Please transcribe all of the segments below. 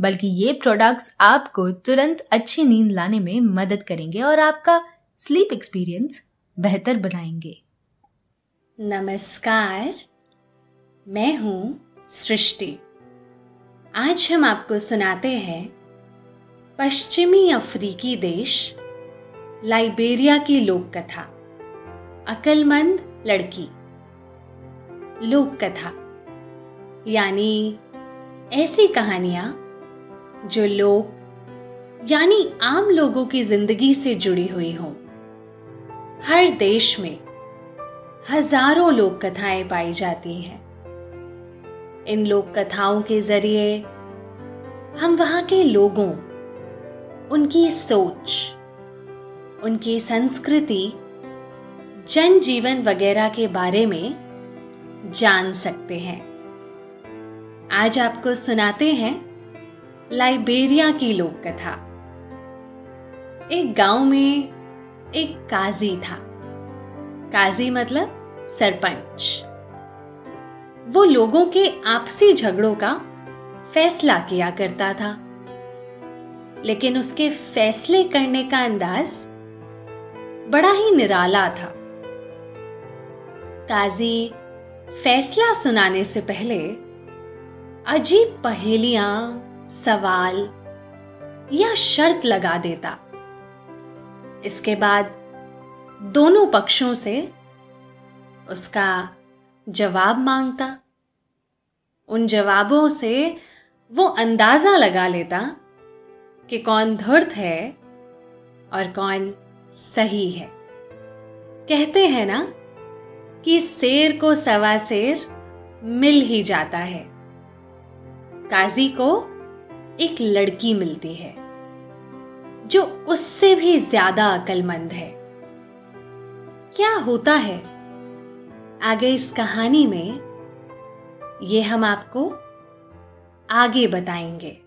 बल्कि ये प्रोडक्ट्स आपको तुरंत अच्छी नींद लाने में मदद करेंगे और आपका स्लीप एक्सपीरियंस बेहतर बनाएँगे। नमस्कार, मैं हूँ सृष्टि। आज हम आपको सुनाते हैं, पश्चिमी अफ्रीकी देश, लाइबेरिया की लोक कथा अकलमंद लड़की। लोक कथा यानी ऐसी कहानियाँ जो लोग, यानी आम लोगों की ज़िंदगी से जुड़ी हुई हो। हर देश में हज़ारों लोक कथाएँ पाई जाती हैं। इन लोक कथाओं के ज़रिए हम वहाँ के लोगों, उनकी सोच, उनकी संस्कृति, जनजीवन वगैरह के बारे में जान सकते हैं। आज आपको सुनाते हैं लाइबेरिया की लोक कथा एक गाँव में एक काजी था। काजी मतलब सरपंच। वो लोगों के आपसी झगड़ों का फैसला किया करता था। लेकिन उसके फैसले करने का अंदाज बड़ा ही निराला था। काजी फैसला सुनाने से पहले अजीब पहेलियाँ सवाल या शर्त लगा देता। इसके बाद दोनों पक्षों से उसका जवाब माँगता। उन जवाबों से वो अंदाज़ा लगा लेता कि कौन धुर्त है और कौन सही है। कहते हैं ना कि शेर को सवा शेर मिल ही जाता है। काजी को एक लड़की मिलती है, जो उससे भी ज़्यादा अकलमंद है। क्या होता है? आगे इस कहानी में ये हम आपको आगे बताएँगे।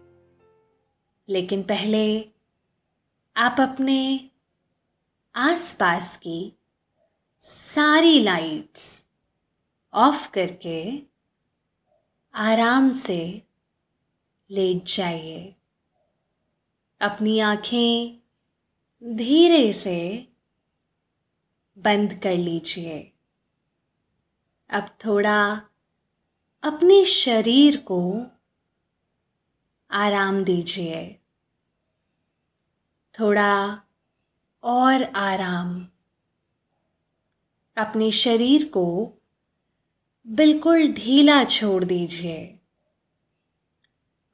लेकिन पहले आप अपने आसपास की सारी लाइट्स ऑफ़ करके आराम से लेट जाइए। अपनी आँखें धीरे से बंद कर लीजिए। अब थोड़ा अपने शरीर को आराम दीजिए। थोड़ा और आराम। अपने शरीर को बिल्कुल ढीला छोड़ दीजिए।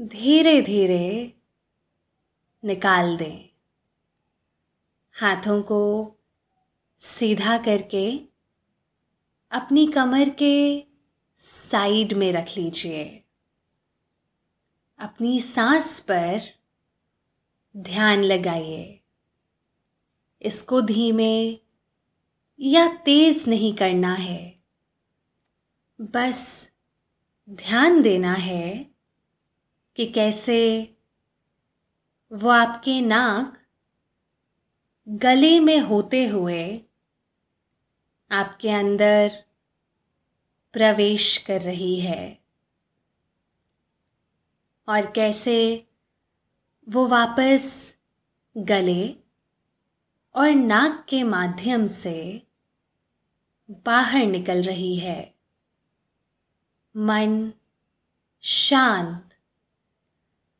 धीरे धीरे निकाल दें। हाथों को सीधा करके अपनी कमर के साइड में रख लीजिए। अपनी सांस पर ध्यान लगाइए। इसको धीमे या तेज नहीं करना है। बस ध्यान देना है कि कैसे वो आपके नाक गले में होते हुए आपके अंदर प्रवेश कर रही है और कैसे वो वापस गले और नाक के माध्यम से बाहर निकल रही है। मन शांत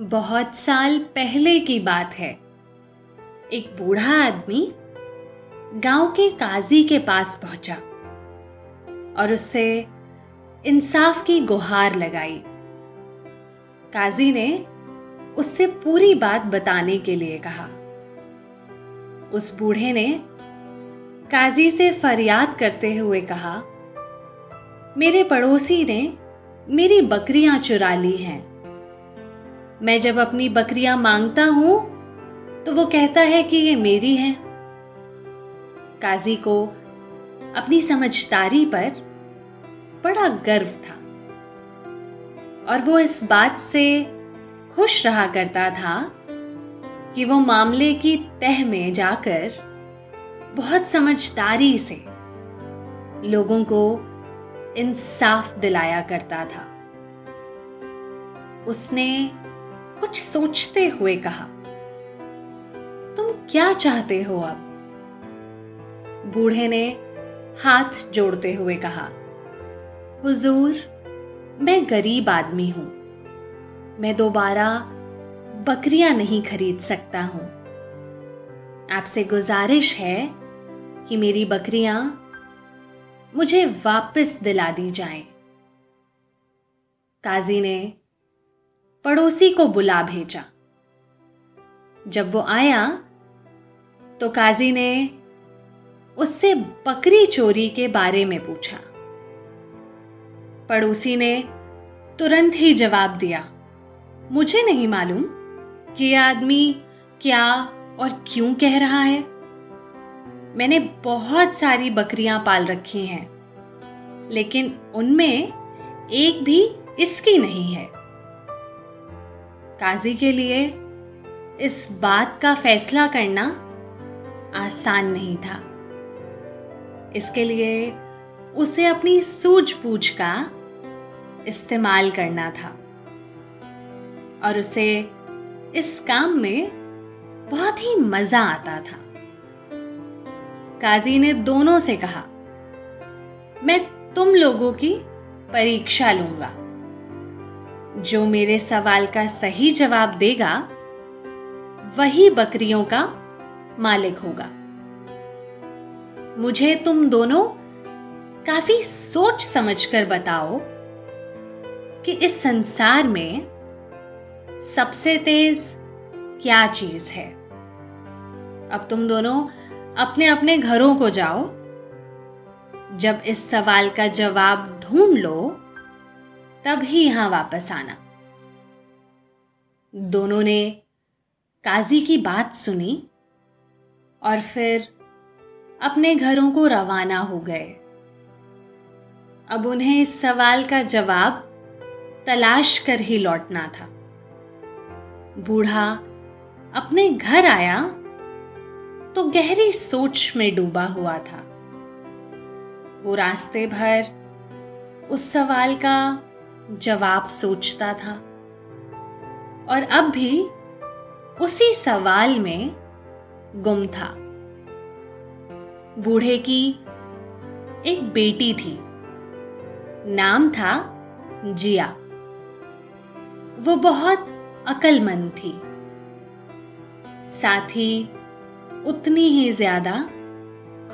बहुत साल पहले की बात है। एक बूढ़ा आदमी गाँव के काजी के पास पहुँचा और उससे इंसाफ की गुहार लगाई। काजी ने उससे पूरी बात बताने के लिए कहा। उस बूढ़े ने काजी से फरियाद करते हुए कहा, मेरे पड़ोसी ने मेरी बकरियाँ चुरा ली हैं। मैं जब अपनी बकरियाँ माँगता हूँ तो वो कहता है कि ये मेरी है। काजी को अपनी समझदारी पर बड़ा गर्व था और वो इस बात से खुश रहा करता था कि वो मामले की तह में जाकर बहुत समझदारी से लोगों को इंसाफ दिलाया करता था। उसने कुछ सोचते हुए कहा, तुम क्या चाहते हो अब? बूढ़े ने हाथ जोड़ते हुए कहा, हुजूर, मैं गरीब आदमी हूँ। मैं दोबारा बकरियाँ नहीं खरीद सकता हूँ। आपसे गुजारिश है कि मेरी बकरियाँ मुझे वापस दिला दी जाएँ। काजी ने पड़ोसी को बुला भेजा। जब वो आया तो काजी ने उससे बकरी चोरी के बारे में पूछा। पड़ोसी ने तुरंत ही जवाब दिया, मुझे नहीं मालूम कि यह आदमी क्या और क्यों कह रहा है। मैंने बहुत सारी बकरियाँ पाल रखी हैं, लेकिन उनमें एक भी इसकी नहीं है। काजी के लिए इस बात का फैसला करना आसान नहीं था। इसके लिए उसे अपनी सूझबूझ का इस्तेमाल करना था और उसे इस काम में बहुत ही मज़ा आता था। काजी ने दोनों से कहा, मैं तुम लोगों की परीक्षा लूँगा। जो मेरे सवाल का सही जवाब देगा, वही बकरियों का मालिक होगा। मुझे तुम दोनों काफ़ी सोच समझकर बताओ कि इस संसार में सबसे तेज क्या चीज़ है। अब तुम दोनों अपने अपने घरों को जाओ। जब इस सवाल का जवाब ढूंढ लो तब ही यहाँ वापस आना। दोनों ने काजी की बात सुनी और फिर अपने घरों को रवाना हो गए। अब उन्हें इस सवाल का जवाब तलाश कर ही लौटना था। बूढ़ा अपने घर आया तो गहरी सोच में डूबा हुआ था। वो रास्ते भर उस सवाल का जवाब सोचता था। और अब भी उसी सवाल में गुम था। बूढ़े की एक बेटी थी। नाम था जिया। वो बहुत अकलमंद थी। साथ ही उतनी ही ज़्यादा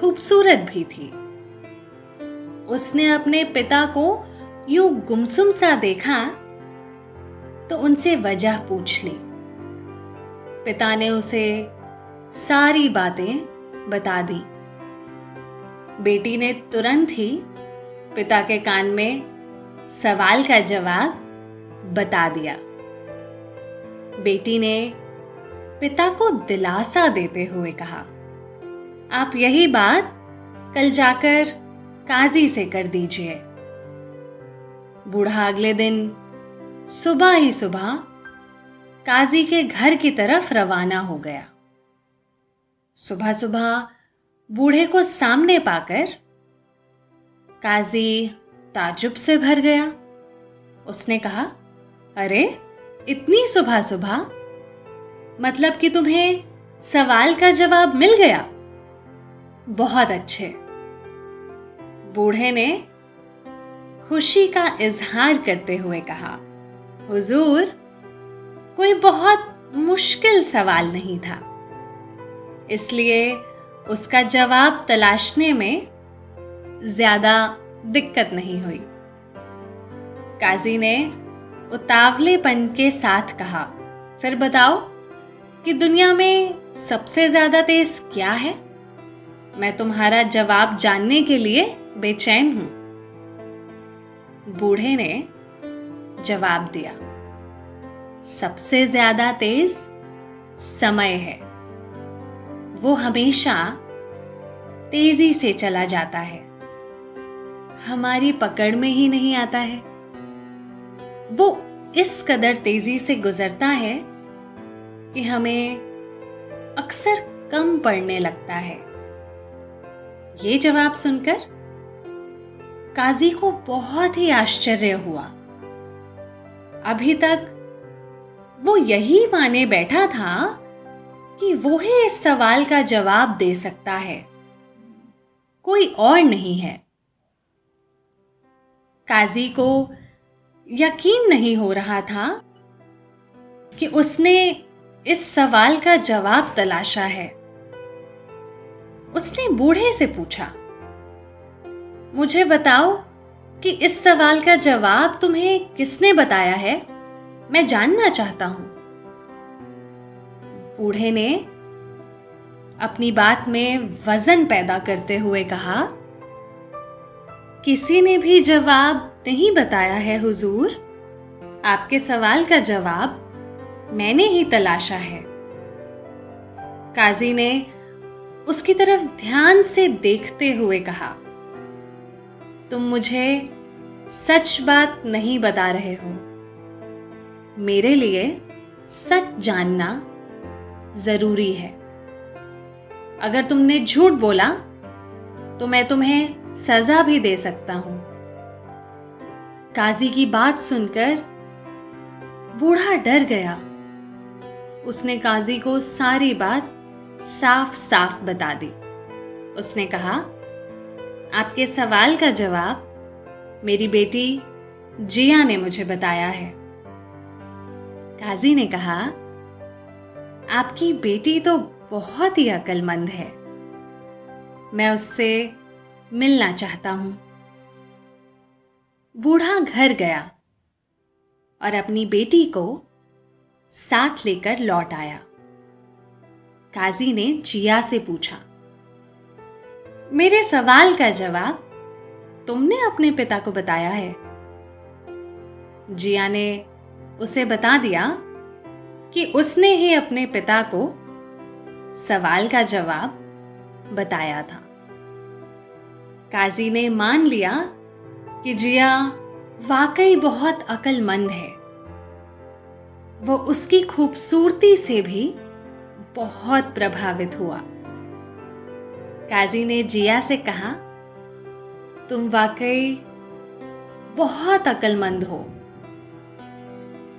खूबसूरत भी थी। उसने अपने पिता को यूँ गुमसुम सा देखा तो उनसे वजह पूछ ली। पिता ने उसे सारी बातें बता दी। बेटी ने तुरंत ही पिता के कान में सवाल का जवाब बता दिया। बेटी ने पिता को दिलासा देते हुए कहा, आप यही बात कल जाकर काजी से कर दीजिए। बूढ़ा अगले दिन सुबह ही सुबह काजी के घर की तरफ़ रवाना हो गया। सुबह सुबह बूढ़े को सामने पाकर काजी ताजुब से भर गया। उसने कहा, अरे, इतनी सुबह सुबह? मतलब कि तुम्हें सवाल का जवाब मिल गया? बहुत अच्छे। बूढ़े ने खुशी का इजहार करते हुए कहा, हुजूर, कोई बहुत मुश्किल सवाल नहीं था। इसलिए उसका जवाब तलाशने में ज़्यादा दिक्कत नहीं हुई। काजी ने उतावलेपन के साथ कहा, फिर बताओ कि दुनिया में सबसे ज़्यादा तेज क्या है? मैं तुम्हारा जवाब जानने के लिए बेचैन हूँ। बूढ़े ने जवाब दिया, सबसे ज़्यादा तेज समय है। वो हमेशा तेज़ी से चला जाता है। हमारी पकड़ में ही नहीं आता है। वो इस कदर तेज़ी से गुजरता है कि हमें अक्सर कम पड़ने लगता है। ये जवाब सुनकर काजी को बहुत ही आश्चर्य हुआ। अभी तक वो यही माने बैठा था कि वो ही इस सवाल का जवाब दे सकता है। कोई और नहीं है। काजी को यकीन नहीं हो रहा था कि उसने इस सवाल का जवाब तलाशा है। उसने बूढ़े से पूछा मुझे बताओ कि इस सवाल का जवाब तुम्हें किसने बताया है? मैं जानना चाहता हूँ। बूढ़े ने अपनी बात में वज़न पैदा करते हुए कहा, किसी ने भी जवाब नहीं बताया है, हुजूर? आपके सवाल का जवाब मैंने ही तलाशा है। काजी ने उसकी तरफ़ ध्यान से देखते हुए कहा तुम मुझे सच बात नहीं बता रहे हो। मेरे लिए सच जानना ज़रूरी है। अगर तुमने झूठ बोला तो मैं तुम्हें सजा भी दे सकता हूँ। काजी की बात सुनकर बूढ़ा डर गया। उसने काजी को सारी बात साफ़ साफ़ बता दी। उसने कहा आपके सवाल का जवाब मेरी बेटी जिया ने मुझे बताया है। काजी ने कहा, आपकी बेटी तो बहुत ही अकलमंद है। मैं उससे मिलना चाहता हूँ। बूढ़ा घर गया और अपनी बेटी को साथ लेकर लौट आया। काजी ने जिया से पूछा मेरे सवाल का जवाब तुमने अपने पिता को बताया है। जिया ने उसे बता दिया कि उसने ही अपने पिता को सवाल का जवाब बताया था। काजी ने मान लिया कि जिया वाकई बहुत अकलमंद है। वो उसकी खूबसूरती से भी बहुत प्रभावित हुआ। काजी ने जिया से कहा, तुम वाकई बहुत अकलमंद हो।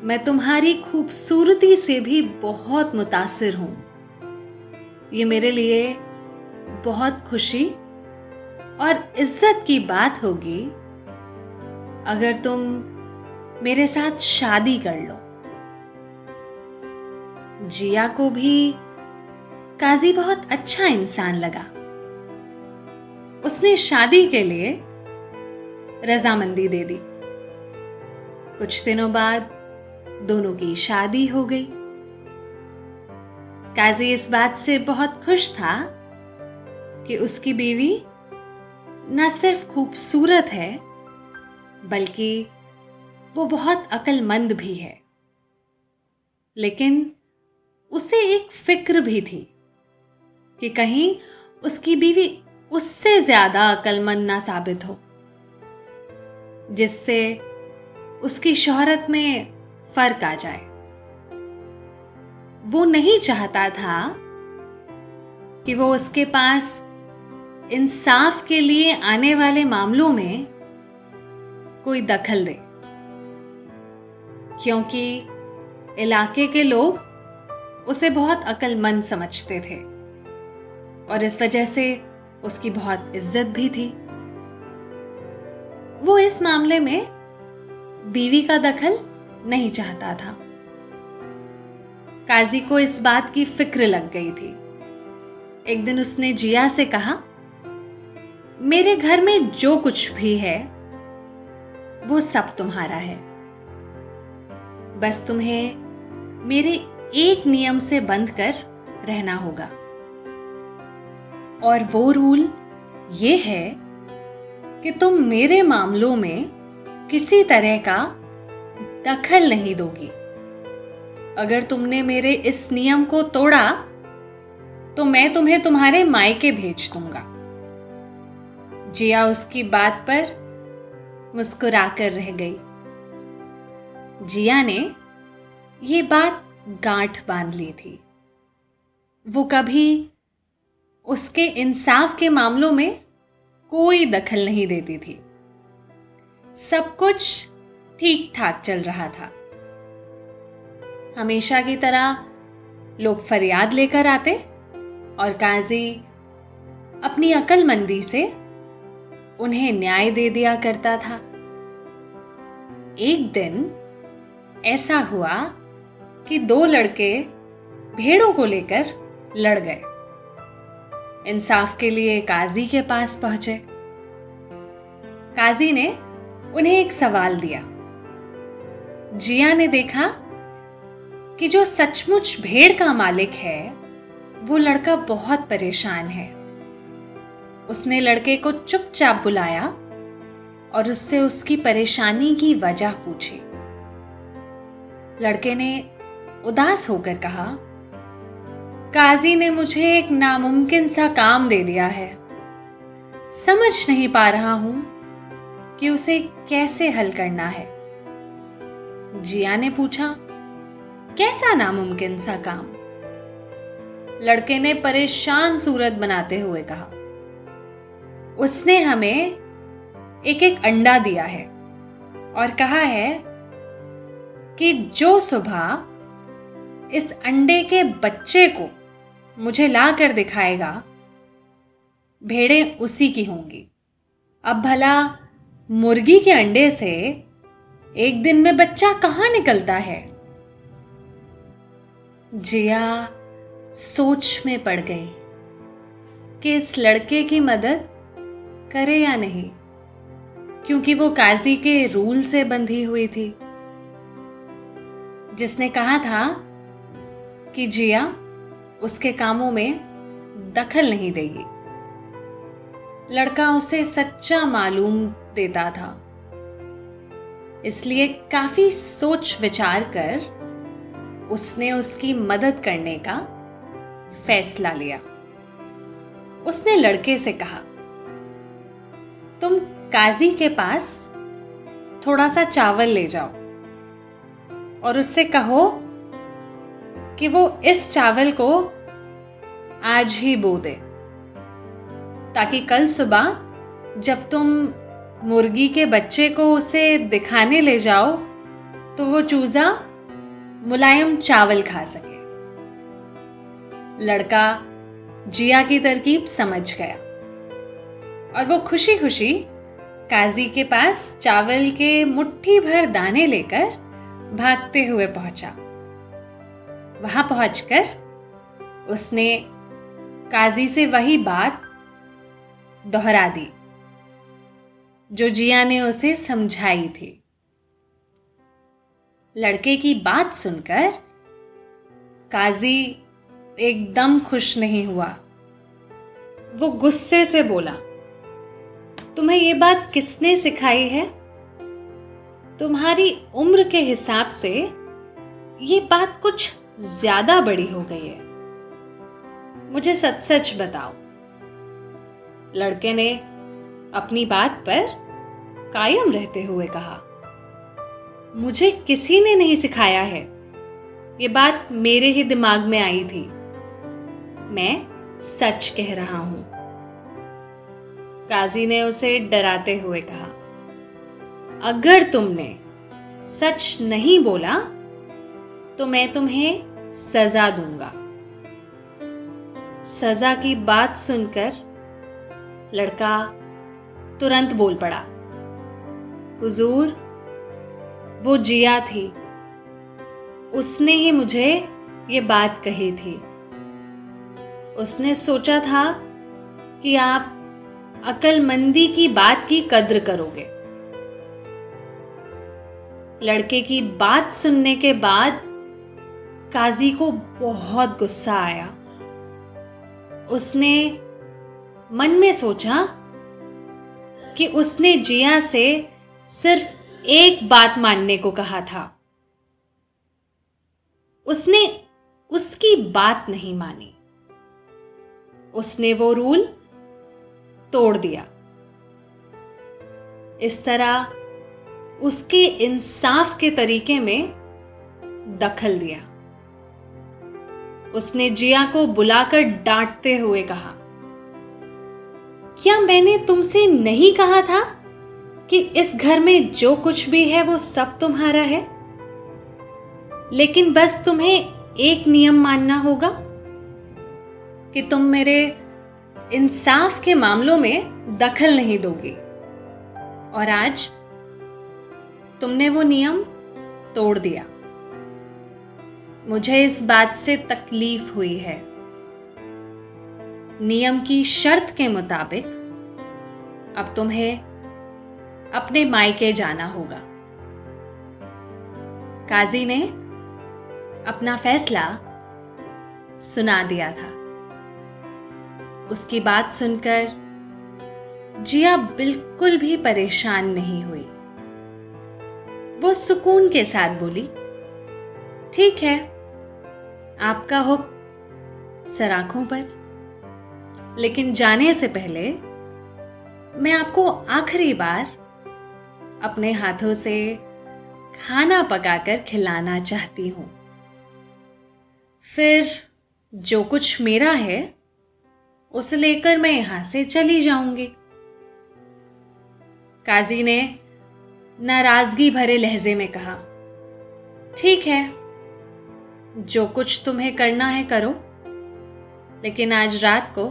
मैं तुम्हारी खूबसूरती से भी बहुत मुतासिर हूँ। ये मेरे लिए बहुत खुशी और इज़्ज़त की बात होगी अगर तुम मेरे साथ शादी कर लो। जिया को भी काजी बहुत अच्छा इंसान लगा। उसने शादी के लिए रजामंदी दे दी। कुछ दिनों बाद दोनों की शादी हो गई। काजी इस बात से बहुत खुश था कि उसकी बीवी न सिर्फ़ खूबसूरत है, बल्कि वो बहुत अक्लमंद भी है। लेकिन उसे एक फ़िक्र भी थी कि कहीं उसकी बीवी उससे ज़्यादा अक्लमंद ना साबित हो, जिससे उसकी शोहरत में फ़र्क आ जाए। वो नहीं चाहता था कि वो उसके पास इंसाफ के लिए आने वाले मामलों में कोई दखल दे, क्योंकि इलाके के लोग उसे बहुत अक्लमंद समझते थे और इस वजह से उसकी बहुत इज़्ज़त भी थी। वो इस मामले में बीवी का दखल नहीं चाहता था। काजी को इस बात की फ़िक्र लग गई थी। एक दिन उसने जिया से कहा, मेरे घर में जो कुछ भी है, वो सब तुम्हारा है। बस तुम्हें मेरे एक नियम से बंद कर रहना होगा। और वो रूल ये है कि तुम मेरे मामलों में किसी तरह का दखल नहीं दोगी। अगर तुमने मेरे इस नियम को तोड़ा तो मैं तुम्हें तुम्हारे मायके भेज दूँगा। जिया उसकी बात पर मुस्कुराकर रह गई। जिया ने ये बात गांठ बाँध ली थी। वो कभी उसके इंसाफ के मामलों में कोई दखल नहीं देती थी। सब कुछ ठीक ठाक चल रहा था। हमेशा की तरह लोग फरियाद लेकर आते और काजी अपनी अकलमंदी से उन्हें न्याय दे दिया करता था। एक दिन ऐसा हुआ कि दो लड़के भेड़ों को लेकर लड़ गए। इंसाफ के लिए काजी के पास पहुँचे। काजी ने उन्हें एक सवाल दिया। जिया ने देखा कि जो सचमुच भेड़ का मालिक है, वो लड़का बहुत परेशान है। उसने लड़के को चुपचाप बुलाया और उससे उसकी परेशानी की वजह पूछी। लड़के ने उदास होकर कहा काजी ने मुझे एक नामुमकिन सा काम दे दिया है। समझ नहीं पा रहा हूँ कि उसे कैसे हल करना है। जिया ने पूछा, कैसा नामुमकिन सा काम? लड़के ने परेशान सूरत बनाते हुए कहा, उसने हमें एक एक अंडा दिया है और कहा है कि जो सुबह इस अंडे के बच्चे को मुझे ला कर दिखाएगा। भेड़ें उसी की होंगी। अब भला मुर्गी के अंडे से एक दिन में बच्चा कहाँ निकलता है? जिया सोच में पड़ गई कि इस लड़के की मदद करे या नहीं, क्योंकि वो काजी के रूल से बंधी हुई थी। जिसने कहा था कि जिया उसके कामों में दखल नहीं देगी। लड़का उसे सच्चा मालूम देता था। इसलिए काफ़ी सोच विचार कर उसने उसकी मदद करने का फैसला लिया। उसने लड़के से कहा, तुम काजी के पास थोड़ा सा चावल ले जाओ और उससे कहो कि वो इस चावल को आज ही बो दे, ताकि कल सुबह जब तुम मुर्गी के बच्चे को उसे दिखाने ले जाओ तो वो चूजा मुलायम चावल खा सके। लड़का जिया की तरकीब समझ गया और वो खुशी खुशी काजी के पास चावल के मुट्ठी भर दाने लेकर भागते हुए पहुँचा। वहाँ पहुंचकर उसने काजी से वही बात दोहरा दी, जो जिया ने उसे समझाई थी। लड़के की बात सुनकर काजी एकदम खुश नहीं हुआ। वो गुस्से से बोला, तुम्हें ये बात किसने सिखाई है? तुम्हारी उम्र के हिसाब से ये बात कुछ ज़्यादा बड़ी हो गई है। मुझे सच सच बताओ, लड़के ने अपनी बात पर कायम रहते हुए कहा, मुझे किसी ने नहीं सिखाया है। ये बात मेरे ही दिमाग में आई थी। मैं सच कह रहा हूँ। काजी ने उसे डराते हुए कहा, अगर तुमने सच नहीं बोला तो मैं तुम्हें सजा दूँगा। सजा की बात सुनकर लड़का तुरंत बोल पड़ा, हुजूर, वो जिया थी। उसने ही मुझे ये बात कही थी। उसने सोचा था कि आप अकलमंदी की बात की कद्र करोगे। लड़के की बात सुनने के बाद काजी को बहुत गुस्सा आया। उसने मन में सोचा कि उसने जिया से सिर्फ़ एक बात मानने को कहा था। उसने उसकी बात नहीं मानी। उसने वो रूल तोड़ दिया। इस तरह उसके इंसाफ के तरीके में दखल दिया। उसने जिया को बुलाकर डांटते हुए कहा, क्या मैंने तुमसे नहीं कहा था कि इस घर में जो कुछ भी है वो सब तुम्हारा है? लेकिन बस तुम्हें एक नियम मानना होगा कि तुम मेरे इंसाफ के मामलों में दखल नहीं दोगे। और आज तुमने वो नियम तोड़ दिया। मुझे इस बात से तकलीफ़ हुई है। नियम की शर्त के मुताबिक अब तुम्हें अपने मायके जाना होगा। काजी ने अपना फैसला सुना दिया था। उसकी बात सुनकर जिया बिल्कुल भी परेशान नहीं हुई। वो सुकून के साथ बोली, ठीक है आपका हुक सराखों पर। लेकिन जाने से पहले मैं आपको आखिरी बार अपने हाथों से खाना पकाकर खिलाना चाहती हूँ। फिर जो कुछ मेरा है, उसे लेकर मैं यहाँ से चली जाऊँगी। काजी ने नाराज़गी भरे लहजे में कहा, ठीक है जो कुछ तुम्हें करना है करो। लेकिन आज रात को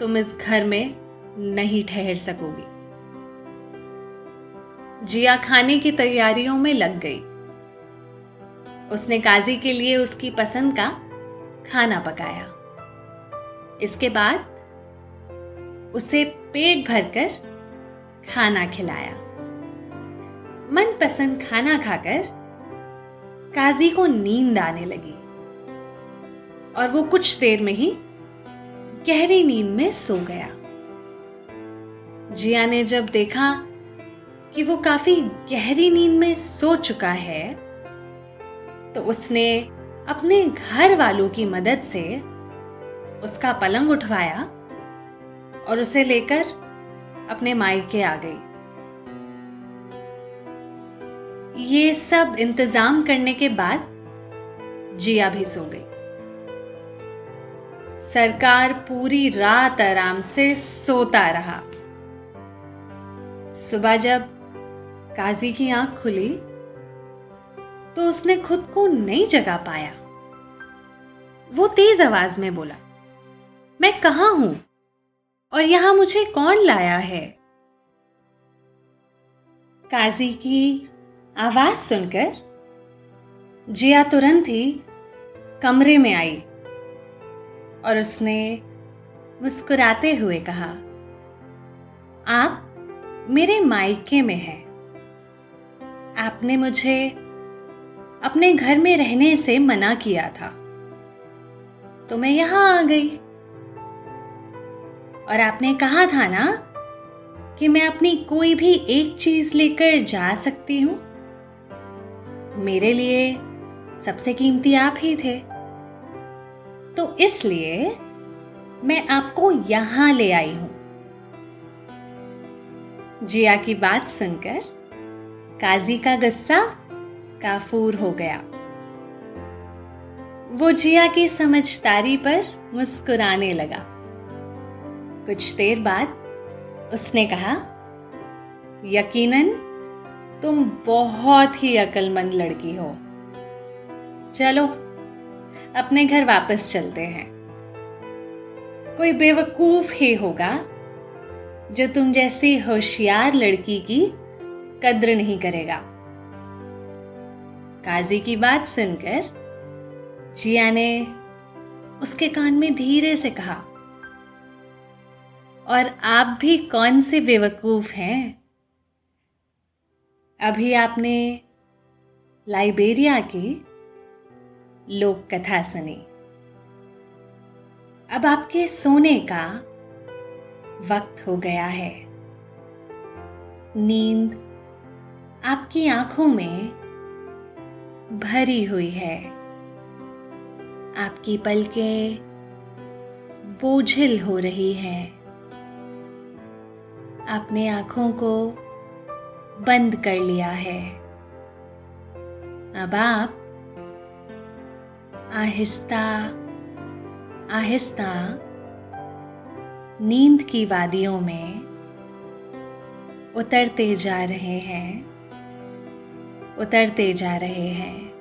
तुम इस घर में नहीं ठहर सकोगी। जिया खाने की तैयारियों में लग गई। उसने काजी के लिए उसकी पसंद का खाना पकाया। इसके बाद उसे पेट भरकर खाना खिलाया। मनपसंद खाना खाकर काजी को नींद आने लगी। और वो कुछ देर में ही गहरी नींद में सो गया। जिया ने जब देखा कि वो काफ़ी गहरी नींद में सो चुका है तो उसने अपने घर वालों की मदद से उसका पलंग उठवाया और उसे लेकर अपने मायके आ गई। ये सब इंतज़ाम करने के बाद जिया भी सो गई। सरकार पूरी रात आराम से सोता रहा। सुबह जब काजी की आँख खुली तो उसने खुद को नहीं जगा पाया। वो तेज आवाज़ में बोला, मैं कहा हूँ? और यहाँ मुझे कौन लाया है? काजी की आवाज़ सुनकर जिया तुरंत ही कमरे में आई और उसने मुस्कुराते हुए कहा, आप मेरे मायके में हैं। आपने मुझे अपने घर में रहने से मना किया था। तो मैं यहाँ आ गई। और आपने कहा था ना कि मैं अपनी कोई भी एक चीज़ लेकर जा सकती हूँ मेरे लिए सबसे कीमती आप ही थे। तो इसलिए मैं आपको यहाँ ले आई हूँ। जिया की बात सुनकर काजी का गुस्सा काफूर हो गया। वो जिया की समझदारी पर मुस्कुराने लगा। कुछ देर बाद उसने कहा, यकीनन तुम बहुत ही अक्लमंद लड़की हो। चलो, अपने घर वापस चलते हैं। कोई बेवकूफ़ ही होगा, जो तुम जैसी होशियार लड़की की कद्र नहीं करेगा। काजी की बात सुनकर जिया ने उसके कान में धीरे से कहा, और आप भी कौन से बेवकूफ़ हैं? अभी आपने लाइबेरिया की लोक कथा सुनी। अब आपके सोने का वक्त हो गया है। नींद आपकी आँखों में भरी हुई है। आपकी पलकें बोझिल हो रही है। आपने आँखों को बंद कर लिया है। अब आप आहिस्ता आहिस्ता नींद की वादियों में उतरते जा रहे हैं, उतरते जा रहे हैं।